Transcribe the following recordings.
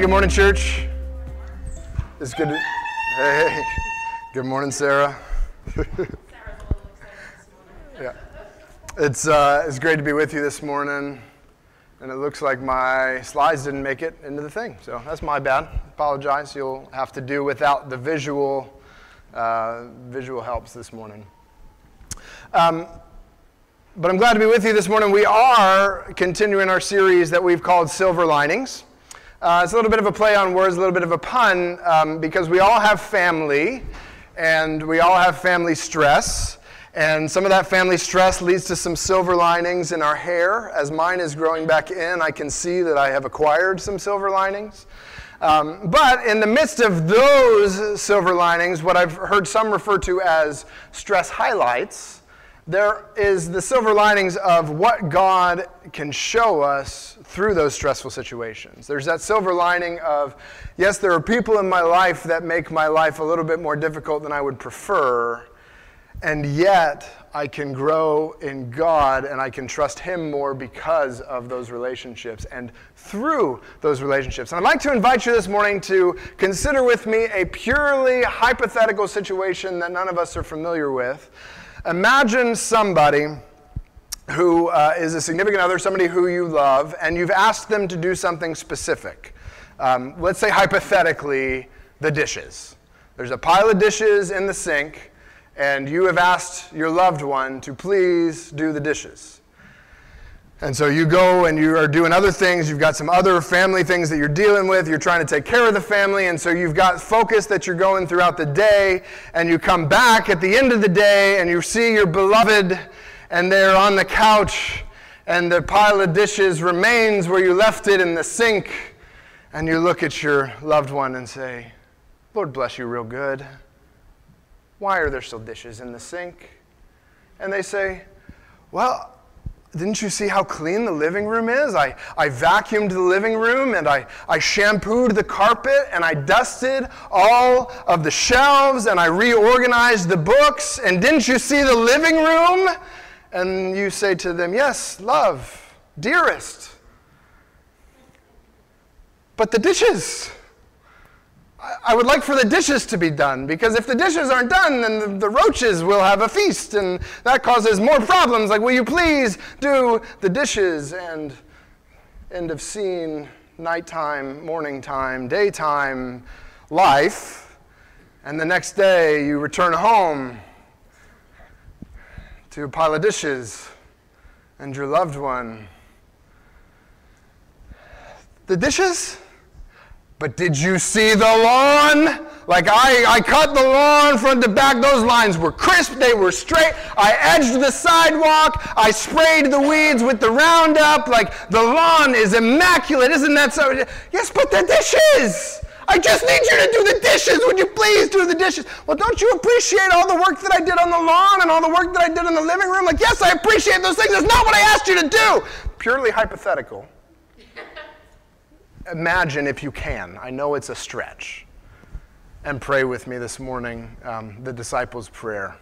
Good morning, church. It's good to. Hey, good morning, Sarah. yeah, it's uh, it's great to be with you this morning, and it looks like my slides didn't make it into the thing, so that's my bad. Apologize. You'll have to do without the visual uh, visual helps this morning. Um, but I'm glad to be with you this morning. We are continuing our series that we've called Silver Linings. Uh, it's a little bit of a play on words, a little bit of a pun, um, because we all have family, and we all have family stress. And some of that family stress leads to some silver linings in our hair. As mine is growing back in, I can see that I have acquired some silver linings. Um, but in the midst of those silver linings, what I've heard some refer to as stress highlights, there is the silver linings of what God can show us through those stressful situations. There's that silver lining of, yes, there are people in my life that make my life a little bit more difficult than I would prefer, and yet I can grow in God and I can trust Him more because of those relationships and through those relationships. And I'd like to invite you this morning to consider with me a purely hypothetical situation that none of us are familiar with. Imagine somebody who uh, is a significant other, somebody who you love, and you've asked them to do something specific. Um, let's say, hypothetically, the dishes. There's a pile of dishes in the sink, and you have asked your loved one to please do the dishes. And so you go and you are doing other things. You've got some other family things that you're dealing with. You're trying to take care of the family. And so you've got focus that you're going throughout the day. And you come back at the end of the day and you see your beloved and they're on the couch and the pile of dishes remains where you left it in the sink. And you look at your loved one and say, Lord bless you real good. Why are there still dishes in the sink? And they say, Well, didn't you see how clean the living room is? I, I vacuumed the living room and I, I shampooed the carpet and I dusted all of the shelves and I reorganized the books. And didn't you see the living room? And you say to them, Yes, love, dearest. But the dishes. I would like for the dishes to be done because if the dishes aren't done, then the, the, roaches will have a feast, and that causes more problems. Like, will you please do the dishes? And end of scene, nighttime, morning time, daytime, life. And the next day, you return home to a pile of dishes and your loved one. The dishes? But did you see the lawn? Like I, I cut the lawn front to back. Those lines were crisp, they were straight. I edged the sidewalk. I sprayed the weeds with the Roundup. Like the lawn is immaculate. Isn't that so? Yes, but the dishes. I just need you to do the dishes. Would you please do the dishes? Well, don't you appreciate all the work that I did on the lawn and all the work that I did in the living room? Like, yes, I appreciate those things. That's not what I asked you to do. Purely hypothetical imagine if you can. I know it's a stretch. And pray with me this morning um, the disciples' prayer.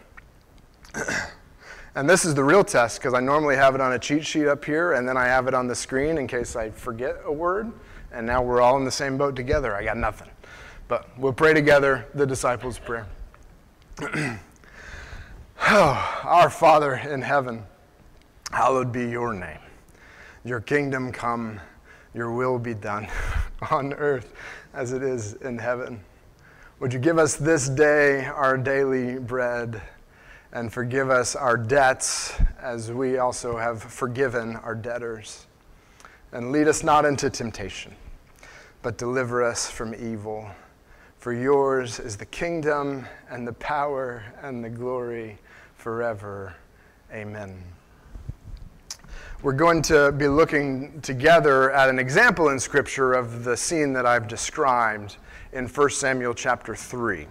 and this is the real test because I normally have it on a cheat sheet up here and then I have it on the screen in case I forget a word. And now we're all in the same boat together. I got nothing. But we'll pray together the disciples' prayer. oh, our Father in heaven, hallowed be your name. Your kingdom come your will be done on earth as it is in heaven. Would you give us this day our daily bread and forgive us our debts as we also have forgiven our debtors? And lead us not into temptation, but deliver us from evil. For yours is the kingdom and the power and the glory forever. Amen we're going to be looking together at an example in Scripture of the scene that I've described in 1 Samuel chapter 3.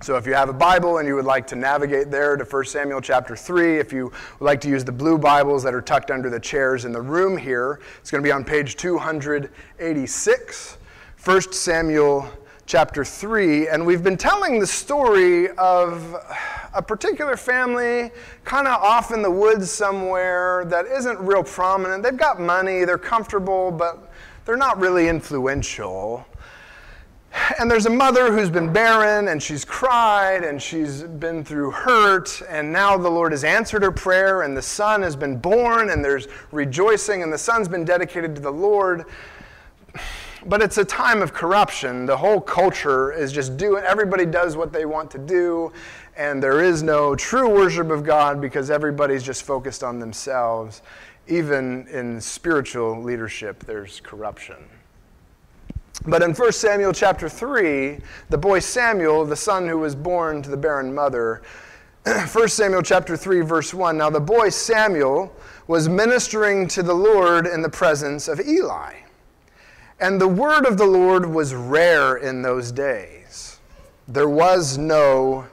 So if you have a Bible and you would like to navigate there to 1 Samuel chapter 3, if you would like to use the blue Bibles that are tucked under the chairs in the room here, it's going to be on page 286. 1 Samuel chapter 3, and we've been telling the story of a particular family kind of off in the woods somewhere that isn't real prominent. They've got money, they're comfortable, but they're not really influential. And there's a mother who's been barren and she's cried and she's been through hurt, and now the Lord has answered her prayer, and the son has been born, and there's rejoicing, and the son's been dedicated to the Lord. But it's a time of corruption. The whole culture is just doing, everybody does what they want to do, and there is no true worship of God because everybody's just focused on themselves. Even in spiritual leadership, there's corruption. But in 1 Samuel chapter 3, the boy Samuel, the son who was born to the barren mother, 1 Samuel chapter 3 verse 1, now the boy Samuel was ministering to the Lord in the presence of Eli. And the word of the Lord was rare in those days. There was no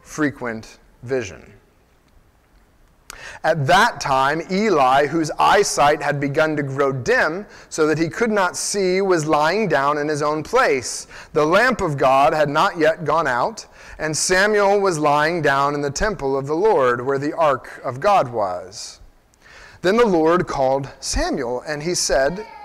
frequent vision. At that time, Eli, whose eyesight had begun to grow dim so that he could not see, was lying down in his own place. The lamp of God had not yet gone out, and Samuel was lying down in the temple of the Lord where the ark of God was. Then the Lord called Samuel, and he said,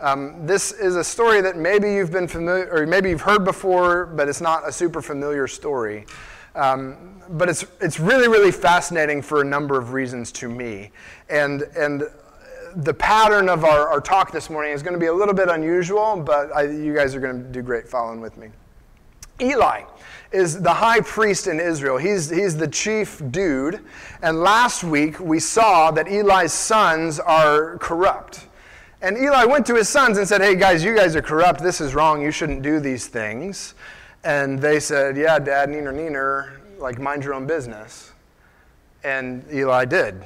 Um, this is a story that maybe you've been familiar, or maybe you've heard before, but it's not a super familiar story. Um, but it's, it's really, really fascinating for a number of reasons to me. And, and the pattern of our, our talk this morning is going to be a little bit unusual, but I, you guys are going to do great following with me. Eli is the high priest in Israel. He's, he's the chief dude. And last week we saw that Eli's sons are corrupt. And Eli went to his sons and said, Hey, guys, you guys are corrupt. This is wrong. You shouldn't do these things. And they said, Yeah, dad, neener, neener, like mind your own business. And Eli did.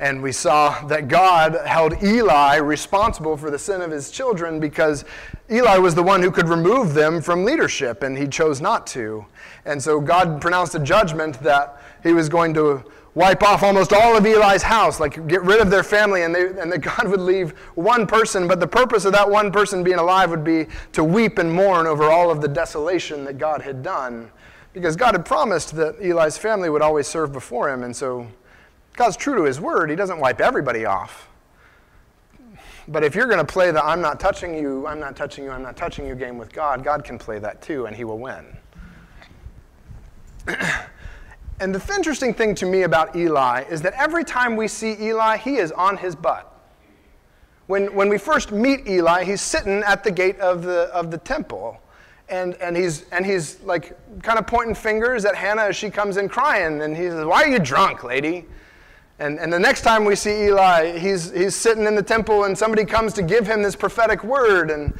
And we saw that God held Eli responsible for the sin of his children because Eli was the one who could remove them from leadership, and he chose not to. And so God pronounced a judgment that he was going to wipe off almost all of Eli's house, like get rid of their family, and, they, and that God would leave one person. But the purpose of that one person being alive would be to weep and mourn over all of the desolation that God had done. Because God had promised that Eli's family would always serve before him. And so God's true to his word. He doesn't wipe everybody off. But if you're going to play the I'm not touching you, I'm not touching you, I'm not touching you game with God, God can play that too, and he will win. And the interesting thing to me about Eli is that every time we see Eli, he is on his butt. When, when we first meet Eli, he's sitting at the gate of the, of the temple. And, and, he's, and he's like kind of pointing fingers at Hannah as she comes in crying. And he says, Why are you drunk, lady? And, and the next time we see Eli, he's, he's sitting in the temple and somebody comes to give him this prophetic word. And,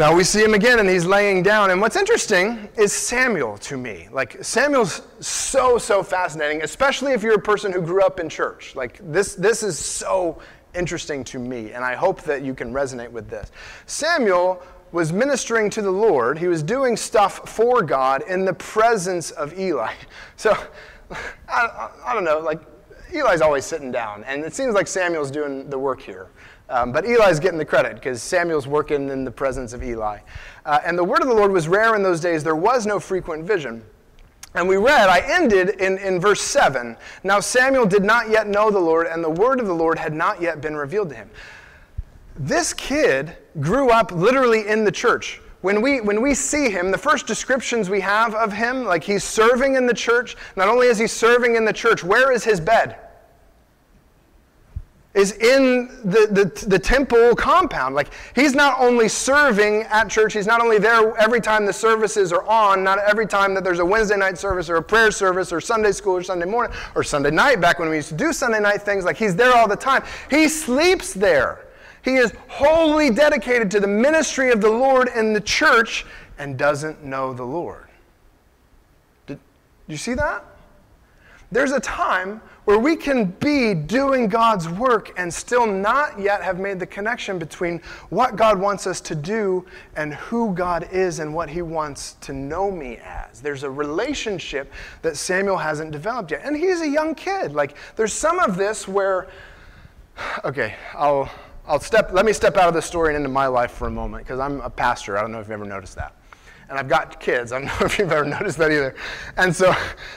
now we see him again and he's laying down. And what's interesting is Samuel to me. Like, Samuel's so, so fascinating, especially if you're a person who grew up in church. Like, this, this is so interesting to me, and I hope that you can resonate with this. Samuel was ministering to the Lord, he was doing stuff for God in the presence of Eli. So, I, I don't know, like, Eli's always sitting down, and it seems like Samuel's doing the work here. Um, but Eli's getting the credit because Samuel's working in the presence of Eli. Uh, and the word of the Lord was rare in those days. There was no frequent vision. And we read, I ended in, in verse 7. Now Samuel did not yet know the Lord, and the word of the Lord had not yet been revealed to him. This kid grew up literally in the church. When we, when we see him, the first descriptions we have of him, like he's serving in the church, not only is he serving in the church, where is his bed? Is in the, the, the, temple compound. Like, he's not only serving at church, he's not only there every time the services are on, not every time that there's a Wednesday night service or a prayer service or Sunday school or Sunday morning or Sunday night, back when we used to do Sunday night things, like, he's there all the time. He sleeps there. He is wholly dedicated to the ministry of the Lord and the church and doesn't know the Lord. Did, you see that? There's a time where we can be doing God's work and still not yet have made the connection between what God wants us to do and who God is and what He wants to know me as. There's a relationship that Samuel hasn't developed yet. And he's a young kid. Like, there's some of this where, okay, I'll, I'll step, let me step out of the story and into my life for a moment because I'm a pastor. I don't know if you've ever noticed that and I've got kids. I don't know if you've ever noticed that either. And so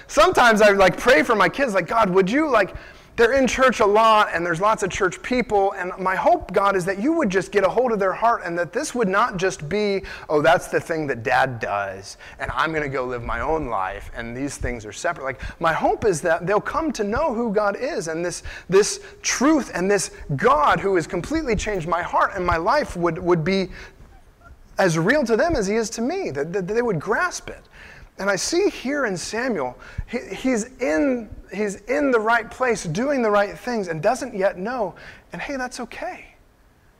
sometimes I like pray for my kids, like, God, would you like, they're in church a lot and there's lots of church people. And my hope, God, is that you would just get a hold of their heart and that this would not just be, oh, that's the thing that dad does and I'm going to go live my own life and these things are separate. Like, my hope is that they'll come to know who God is and this, this truth and this God who has completely changed my heart and my life would, would be as real to them as he is to me, that, that they would grasp it. And I see here in Samuel, he, he's, in, he's in the right place, doing the right things, and doesn't yet know. And hey, that's okay.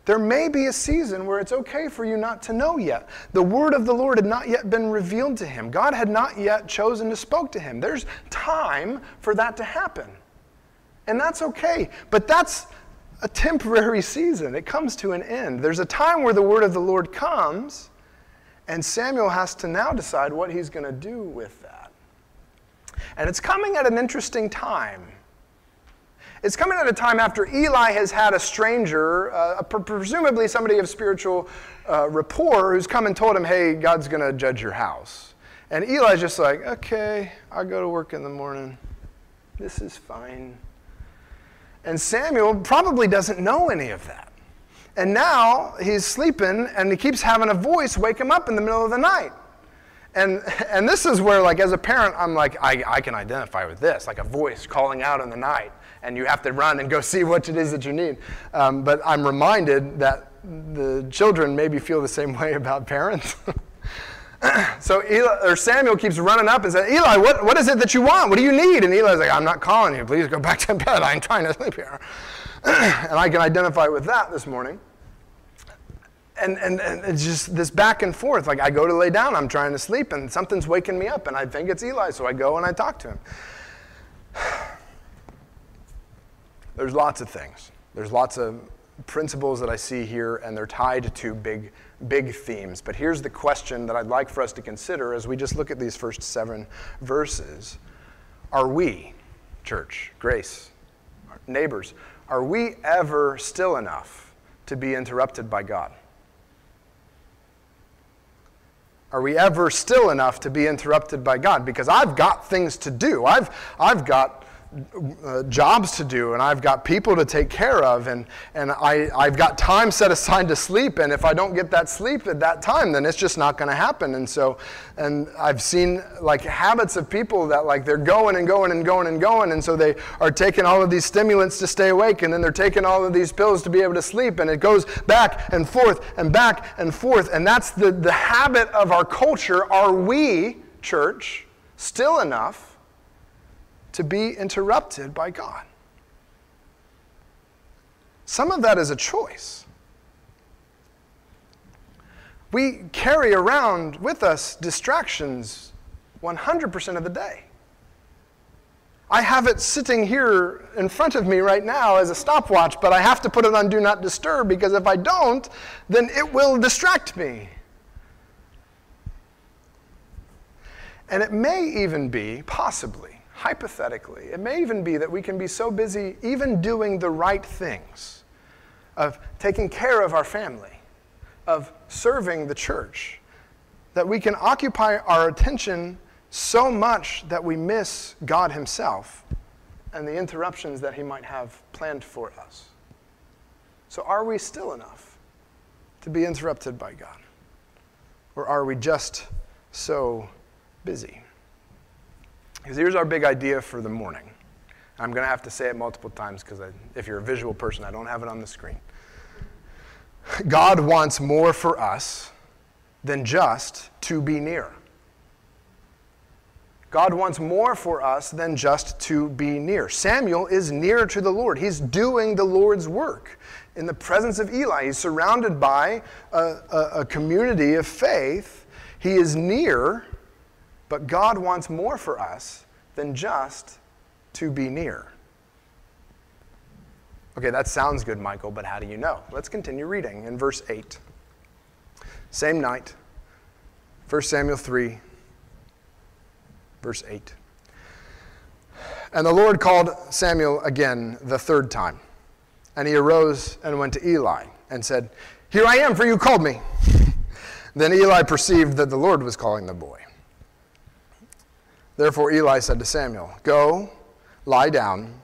There may be a season where it's okay for you not to know yet. The word of the Lord had not yet been revealed to him. God had not yet chosen to spoke to him. There's time for that to happen. And that's okay. But that's a temporary season. It comes to an end. There's a time where the word of the Lord comes, and Samuel has to now decide what he's going to do with that. And it's coming at an interesting time. It's coming at a time after Eli has had a stranger, uh, presumably somebody of spiritual uh, rapport, who's come and told him, hey, God's going to judge your house. And Eli's just like, okay, I'll go to work in the morning. This is fine. And Samuel probably doesn't know any of that. And now he's sleeping and he keeps having a voice wake him up in the middle of the night. And, and this is where, like, as a parent, I'm like, I, I can identify with this, like a voice calling out in the night. And you have to run and go see what it is that you need. Um, but I'm reminded that the children maybe feel the same way about parents. so Eli, or Samuel keeps running up and says, Eli, what, what is it that you want? What do you need? And Eli's like, I'm not calling you. Please go back to bed. I'm trying to sleep here. and I can identify with that this morning. And, and, and it's just this back and forth. Like I go to lay down, I'm trying to sleep, and something's waking me up, and I think it's Eli, so I go and I talk to him. There's lots of things. There's lots of principles that I see here, and they're tied to big big themes. But here's the question that I'd like for us to consider as we just look at these first seven verses Are we, church, grace, neighbors, are we ever still enough to be interrupted by God? Are we ever still enough to be interrupted by God? Because I've got things to do. I've, I've got uh, jobs to do and I've got people to take care of and, and I, I've got time set aside to sleep and if I don't get that sleep at that time then it's just not going to happen. And so and I've seen like habits of people that like they're going and going and going and going and so they are taking all of these stimulants to stay awake and then they're taking all of these pills to be able to sleep and it goes back and forth and back and forth. And that's the, the habit of our culture. Are we church still enough to be interrupted by God. Some of that is a choice. We carry around with us distractions 100% of the day. I have it sitting here in front of me right now as a stopwatch, but I have to put it on Do Not Disturb because if I don't, then it will distract me. And it may even be, possibly, hypothetically, it may even be that we can be so busy even doing the right things, of taking care of our family, of serving the church, that we can occupy our attention so much that we miss God Himself and the interruptions that He might have planned for us. So, are we still enough to be interrupted by God? Or are we just so busy? Because here's our big idea for the morning. I'm going to have to say it multiple times because if you're a visual person, I don't have it on the screen. God wants more for us than just to be near. God wants more for us than just to be near. Samuel is near to the Lord. He's doing the Lord's work. In the presence of Eli, he's surrounded by a, a, a community of faith. He is near but God wants more for us than just to be near. Okay, that sounds good, Michael, but how do you know? Let's continue reading in verse 8. Same night, 1 Samuel 3, verse 8. And the Lord called Samuel again the third time. And he arose and went to Eli and said, Here I am, for you called me. then Eli perceived that the Lord was calling the boy. Therefore Eli said to Samuel, Go, lie down,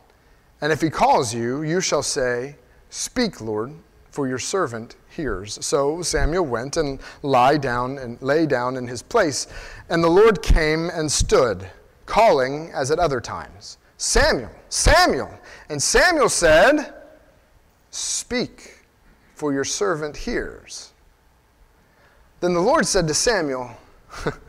and if he calls you, you shall say, Speak, Lord, for your servant hears. So Samuel went and lie down and lay down in his place, and the Lord came and stood, calling as at other times, Samuel, Samuel. And Samuel said, Speak, for your servant hears. Then the Lord said to Samuel,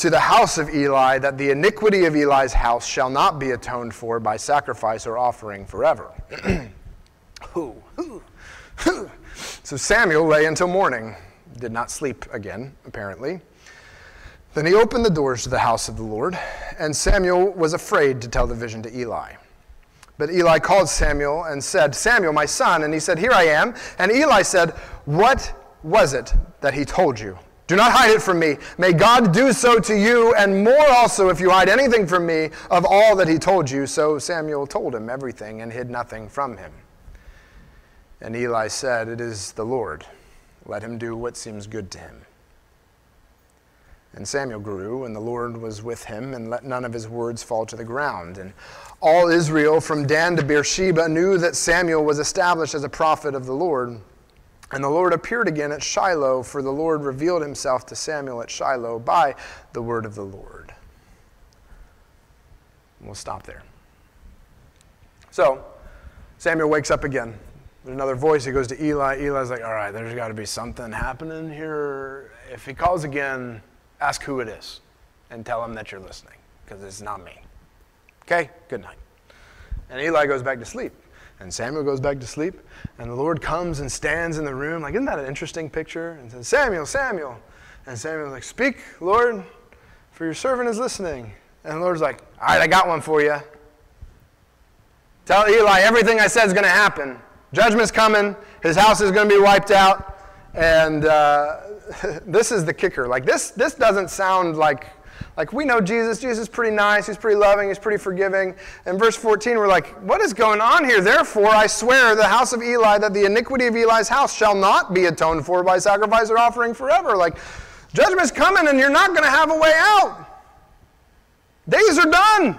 to the house of Eli that the iniquity of Eli's house shall not be atoned for by sacrifice or offering forever. Who? So Samuel lay until morning, did not sleep again, apparently. Then he opened the doors to the house of the Lord, and Samuel was afraid to tell the vision to Eli. But Eli called Samuel and said, Samuel, my son. And he said, Here I am. And Eli said, What was it that he told you? Do not hide it from me. May God do so to you, and more also if you hide anything from me of all that he told you. So Samuel told him everything and hid nothing from him. And Eli said, It is the Lord. Let him do what seems good to him. And Samuel grew, and the Lord was with him, and let none of his words fall to the ground. And all Israel, from Dan to Beersheba, knew that Samuel was established as a prophet of the Lord. And the Lord appeared again at Shiloh, for the Lord revealed himself to Samuel at Shiloh by the word of the Lord. And we'll stop there. So, Samuel wakes up again. There's another voice. He goes to Eli. Eli's like, All right, there's got to be something happening here. If he calls again, ask who it is and tell him that you're listening, because it's not me. Okay? Good night. And Eli goes back to sleep. And Samuel goes back to sleep, and the Lord comes and stands in the room. Like, isn't that an interesting picture? And says, Samuel, Samuel. And Samuel's like, Speak, Lord, for your servant is listening. And the Lord's like, All right, I got one for you. Tell Eli everything I said is going to happen. Judgment's coming, his house is going to be wiped out. And uh, this is the kicker. Like, this, this doesn't sound like like, we know Jesus. Jesus is pretty nice. He's pretty loving. He's pretty forgiving. In verse 14, we're like, what is going on here? Therefore, I swear the house of Eli that the iniquity of Eli's house shall not be atoned for by sacrifice or offering forever. Like, judgment's coming and you're not going to have a way out. Days are done.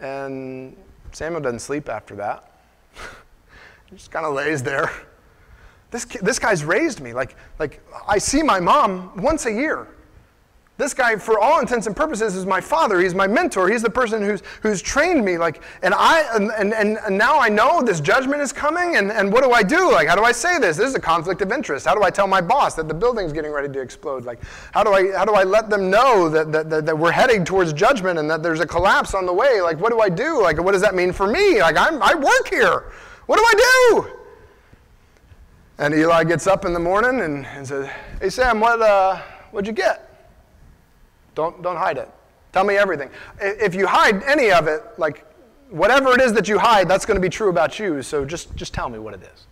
And Samuel doesn't sleep after that. he just kind of lays there. This, this guy's raised me. Like, like, I see my mom once a year. This guy, for all intents and purposes, is my father. He's my mentor. He's the person who's, who's trained me. Like, and, I, and, and, and now I know this judgment is coming, and, and what do I do? Like, how do I say this? This is a conflict of interest. How do I tell my boss that the building's getting ready to explode? Like, how do I, how do I let them know that, that, that, that we're heading towards judgment and that there's a collapse on the way? Like, what do I do? Like, what does that mean for me? Like, I'm, I work here. What do I do? And Eli gets up in the morning and, and says, Hey, Sam, what, uh, what'd you get? Don't, don't hide it. Tell me everything. If you hide any of it, like whatever it is that you hide, that's going to be true about you. So just, just tell me what it is.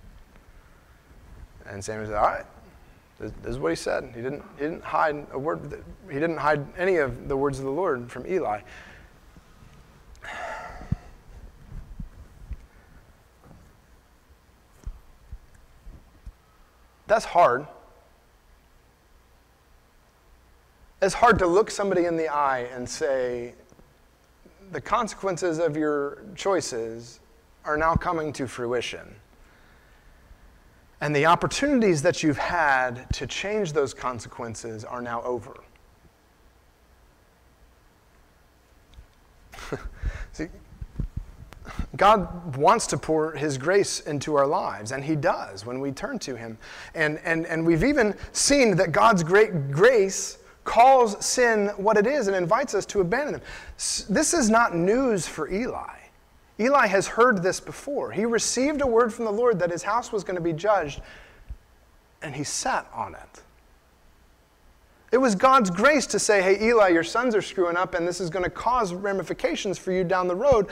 And Samuel said, All right. This, this is what he said. He didn't, he didn't hide a word. He didn't hide any of the words of the Lord from Eli. That's hard. It's hard to look somebody in the eye and say, the consequences of your choices are now coming to fruition. And the opportunities that you've had to change those consequences are now over. See, God wants to pour His grace into our lives, and He does when we turn to Him. And, and, and we've even seen that God's great grace calls sin what it is and invites us to abandon Him. This is not news for Eli. Eli has heard this before. He received a word from the Lord that his house was going to be judged, and he sat on it. It was God's grace to say, hey, Eli, your sons are screwing up, and this is going to cause ramifications for you down the road.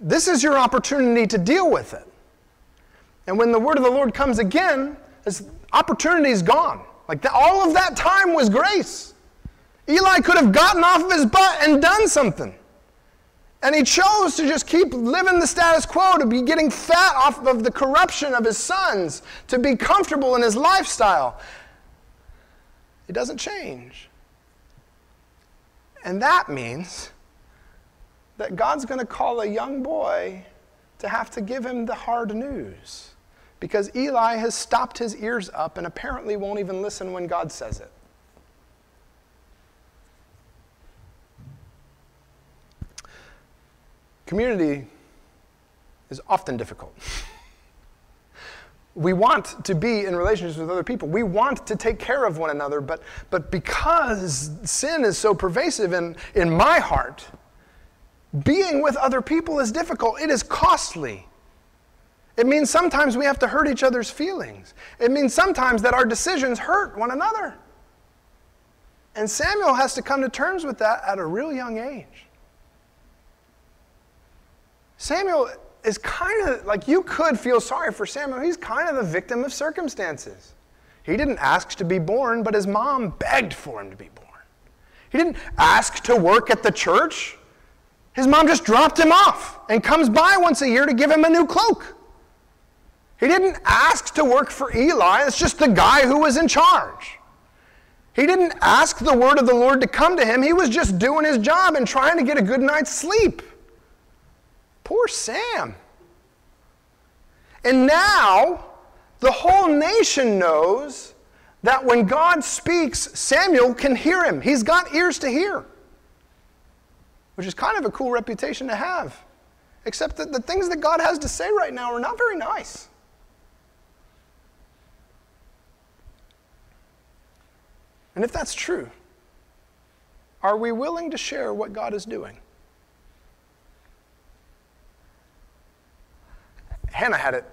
This is your opportunity to deal with it. And when the word of the Lord comes again, this opportunity is gone. Like the, all of that time was grace. Eli could have gotten off of his butt and done something. And he chose to just keep living the status quo, to be getting fat off of the corruption of his sons, to be comfortable in his lifestyle. It doesn't change. And that means that God's going to call a young boy to have to give him the hard news because Eli has stopped his ears up and apparently won't even listen when God says it. Community is often difficult. we want to be in relationships with other people. We want to take care of one another, but, but because sin is so pervasive in, in my heart, being with other people is difficult. It is costly. It means sometimes we have to hurt each other's feelings. It means sometimes that our decisions hurt one another. And Samuel has to come to terms with that at a real young age. Samuel is kind of like you could feel sorry for Samuel. He's kind of the victim of circumstances. He didn't ask to be born, but his mom begged for him to be born. He didn't ask to work at the church. His mom just dropped him off and comes by once a year to give him a new cloak. He didn't ask to work for Eli, it's just the guy who was in charge. He didn't ask the word of the Lord to come to him, he was just doing his job and trying to get a good night's sleep. Poor Sam. And now, the whole nation knows that when God speaks, Samuel can hear him. He's got ears to hear which is kind of a cool reputation to have. Except that the things that God has to say right now are not very nice. And if that's true, are we willing to share what God is doing? Hannah had it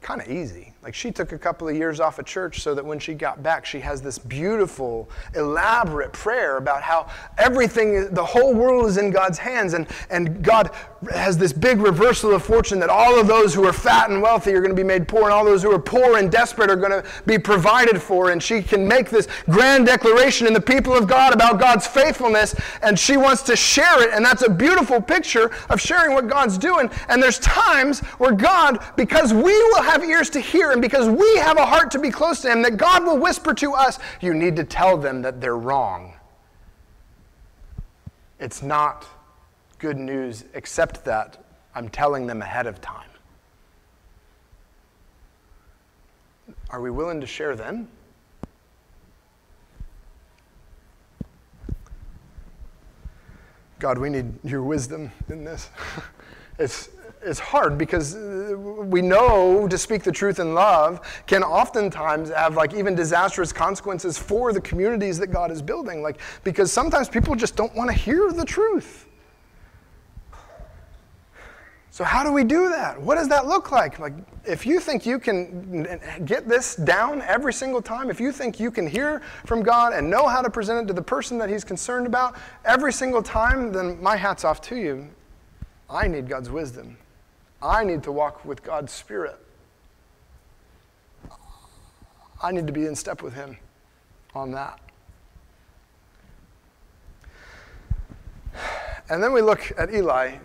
kind of easy. Like she took a couple of years off of church so that when she got back, she has this beautiful, elaborate prayer about how everything, the whole world is in God's hands, and, and God has this big reversal of fortune that all of those who are fat and wealthy are going to be made poor, and all those who are poor and desperate are going to be provided for. And she can make this grand declaration in the people of God about God's faithfulness, and she wants to share it. And that's a beautiful picture of sharing what God's doing. And there's times where God, because we will have ears to hear, because we have a heart to be close to Him, that God will whisper to us, you need to tell them that they're wrong. It's not good news, except that I'm telling them ahead of time. Are we willing to share then? God, we need your wisdom in this. it's, is hard because uh, we know to speak the truth in love can oftentimes have like even disastrous consequences for the communities that God is building. Like, because sometimes people just don't want to hear the truth. So, how do we do that? What does that look like? Like, if you think you can get this down every single time, if you think you can hear from God and know how to present it to the person that He's concerned about every single time, then my hat's off to you. I need God's wisdom. I need to walk with God's Spirit. I need to be in step with Him on that. And then we look at Eli.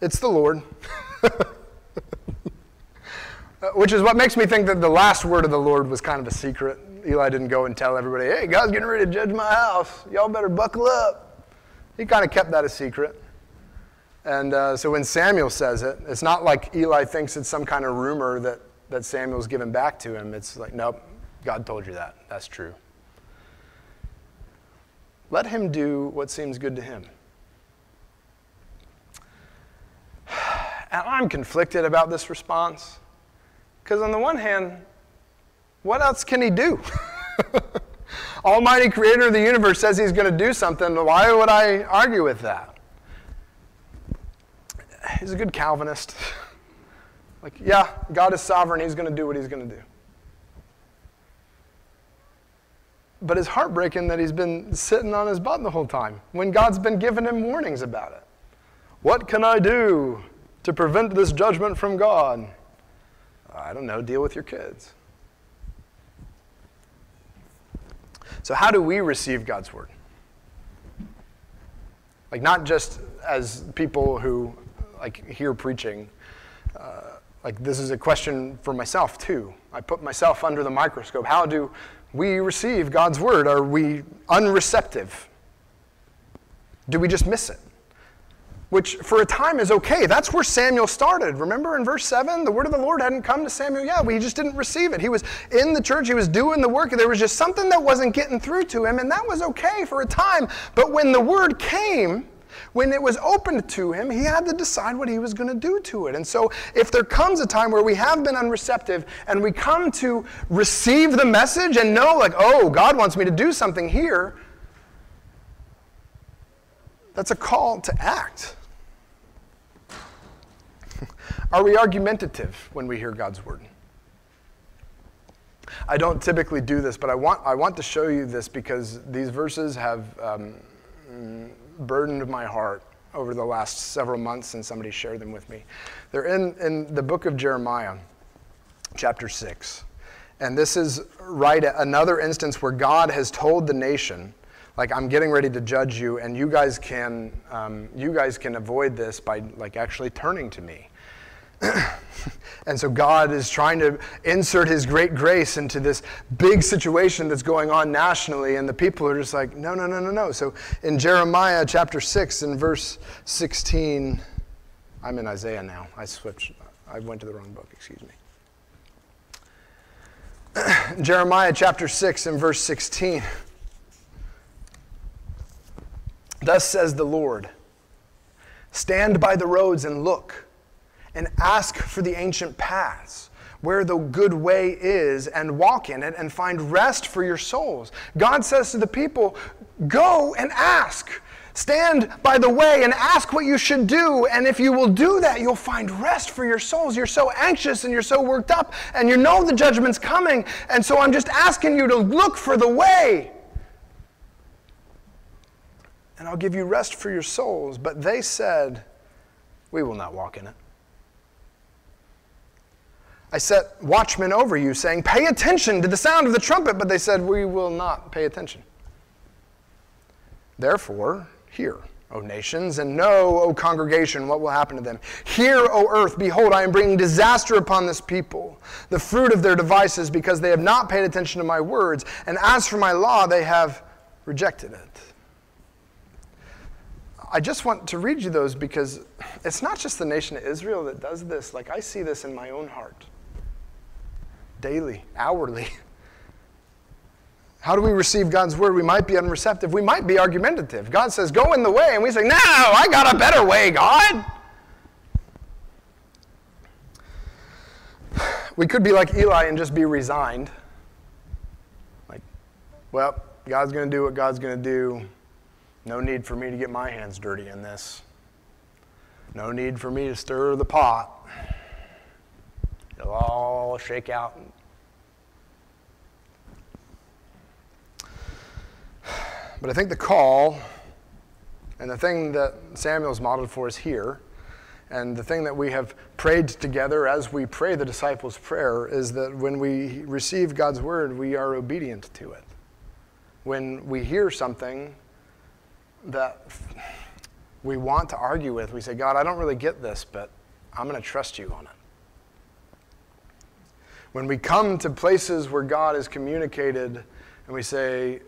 It's the Lord. Uh, which is what makes me think that the last word of the Lord was kind of a secret. Eli didn't go and tell everybody, hey, God's getting ready to judge my house. Y'all better buckle up. He kind of kept that a secret. And uh, so when Samuel says it, it's not like Eli thinks it's some kind of rumor that, that Samuel's given back to him. It's like, nope, God told you that. That's true. Let him do what seems good to him. And I'm conflicted about this response. Because, on the one hand, what else can he do? Almighty creator of the universe says he's going to do something. Why would I argue with that? He's a good Calvinist. like, yeah, God is sovereign. He's going to do what he's going to do. But it's heartbreaking that he's been sitting on his butt the whole time when God's been giving him warnings about it. What can I do to prevent this judgment from God? I don't know, deal with your kids. So, how do we receive God's word? Like, not just as people who like hear preaching. Uh, like, this is a question for myself too. I put myself under the microscope. How do we receive God's word? Are we unreceptive? Do we just miss it? which for a time is okay. That's where Samuel started. Remember in verse 7, the word of the Lord hadn't come to Samuel yet. He just didn't receive it. He was in the church, he was doing the work. There was just something that wasn't getting through to him, and that was okay for a time. But when the word came, when it was opened to him, he had to decide what he was going to do to it. And so, if there comes a time where we have been unreceptive and we come to receive the message and know, like, oh, God wants me to do something here, that's a call to act. Are we argumentative when we hear God's word? I don't typically do this, but I want, I want to show you this because these verses have um, burdened my heart over the last several months since somebody shared them with me. They're in, in the book of Jeremiah, chapter 6. And this is right another instance where God has told the nation, like I'm getting ready to judge you, and you guys can um, you guys can avoid this by like actually turning to me. And so God is trying to insert his great grace into this big situation that's going on nationally, and the people are just like, no, no, no, no, no. So in Jeremiah chapter 6 and verse 16, I'm in Isaiah now. I switched, I went to the wrong book, excuse me. Jeremiah chapter 6 and verse 16. Thus says the Lord Stand by the roads and look and ask for the ancient paths where the good way is and walk in it and find rest for your souls. God says to the people, Go and ask. Stand by the way and ask what you should do. And if you will do that, you'll find rest for your souls. You're so anxious and you're so worked up, and you know the judgment's coming. And so I'm just asking you to look for the way. And I'll give you rest for your souls. But they said, We will not walk in it. I set watchmen over you, saying, Pay attention to the sound of the trumpet. But they said, We will not pay attention. Therefore, hear, O nations, and know, O congregation, what will happen to them. Hear, O earth, behold, I am bringing disaster upon this people, the fruit of their devices, because they have not paid attention to my words. And as for my law, they have rejected it. I just want to read you those because it's not just the nation of Israel that does this. Like, I see this in my own heart daily, hourly. How do we receive God's word? We might be unreceptive. We might be argumentative. God says, Go in the way. And we say, No, I got a better way, God. We could be like Eli and just be resigned. Like, well, God's going to do what God's going to do. No need for me to get my hands dirty in this. No need for me to stir the pot. It'll all shake out But I think the call and the thing that Samuel's modeled for us here, and the thing that we have prayed together as we pray the disciples' prayer, is that when we receive God's word, we are obedient to it. When we hear something that we want to argue with, we say, God, I don't really get this, but I'm going to trust you on it. When we come to places where God has communicated and we say,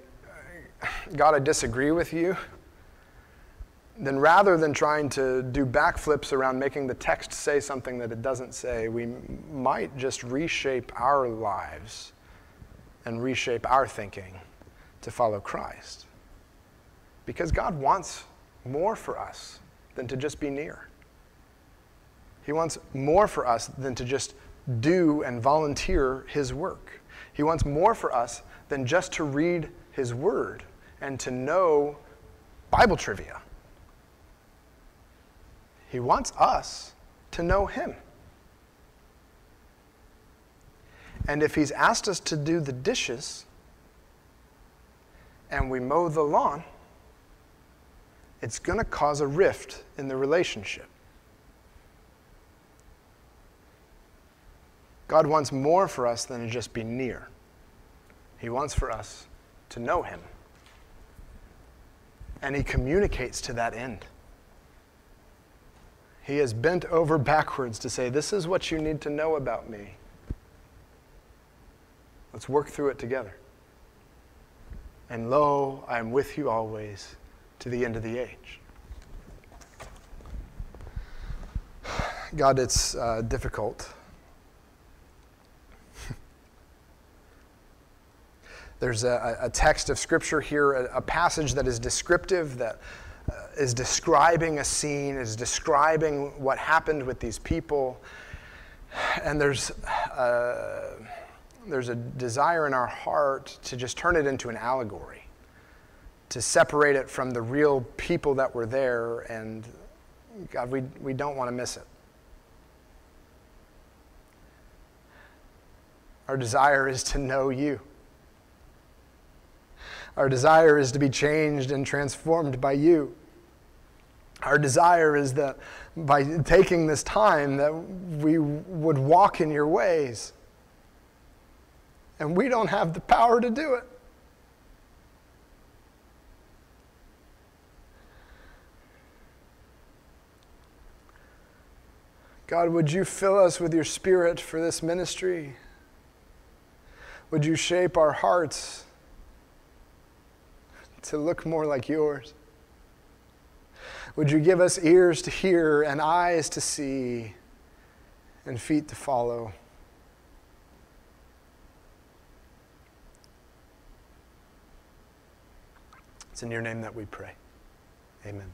God, I disagree with you, then rather than trying to do backflips around making the text say something that it doesn't say, we might just reshape our lives and reshape our thinking to follow Christ. Because God wants more for us than to just be near. He wants more for us than to just do and volunteer His work. He wants more for us than just to read His Word and to know Bible trivia. He wants us to know Him. And if He's asked us to do the dishes and we mow the lawn, it's going to cause a rift in the relationship. God wants more for us than to just be near. He wants for us to know Him. And He communicates to that end. He has bent over backwards to say, This is what you need to know about me. Let's work through it together. And lo, I am with you always to the end of the age. God, it's uh, difficult There's a, a, text of scripture here, a, a passage that is descriptive, that uh, is describing a scene, is describing what happened with these people. And there's, uh, there's a desire in our heart to just turn it into an allegory, to separate it from the real people that were there. And God, we, we don't want to miss it. Our desire is to know you. Our desire is to be changed and transformed by you. Our desire is that by taking this time that we would walk in your ways. And we don't have the power to do it. God, would you fill us with your spirit for this ministry? Would you shape our hearts to look more like yours. Would you give us ears to hear and eyes to see and feet to follow? It's in your name that we pray. Amen.